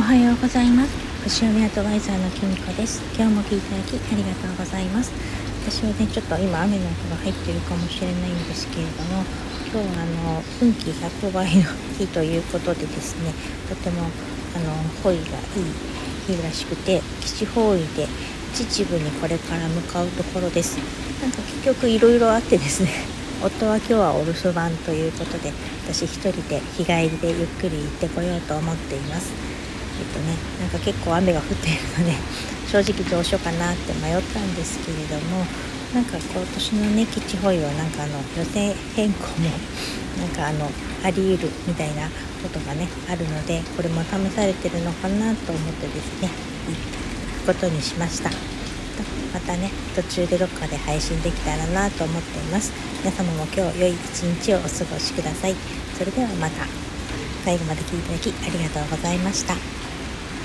おはようございます。星読みアドバイザーのきみこです。今日も聞いていただきありがとうございます。私はねちょっと今雨の音が入ってるかもしれないんですけれども今日はあの運気100倍の日ということでですねとてもあのホイがいい日らしくて基地方位で秩父にこれから向かうところです。なんか結局いろいろあってですね 夫は今日はお留守番ということで私一人で日帰りでゆっくり行ってこようと思っています。っとねなんか結構雨が降っているので 正直どうしようかなって迷ったんですけれどもなんか今年のね基地保有はなんかあの予定変更も なんかあのあり得るみたいなことがねあるのでこれも試されてるのかなと思ってですね行くことにしました。またね途中でどっかで配信できたらなと思っています。皆様も今日良い一日をお過ごしください。それではまた。最後まで聞いていただきありがとうございました。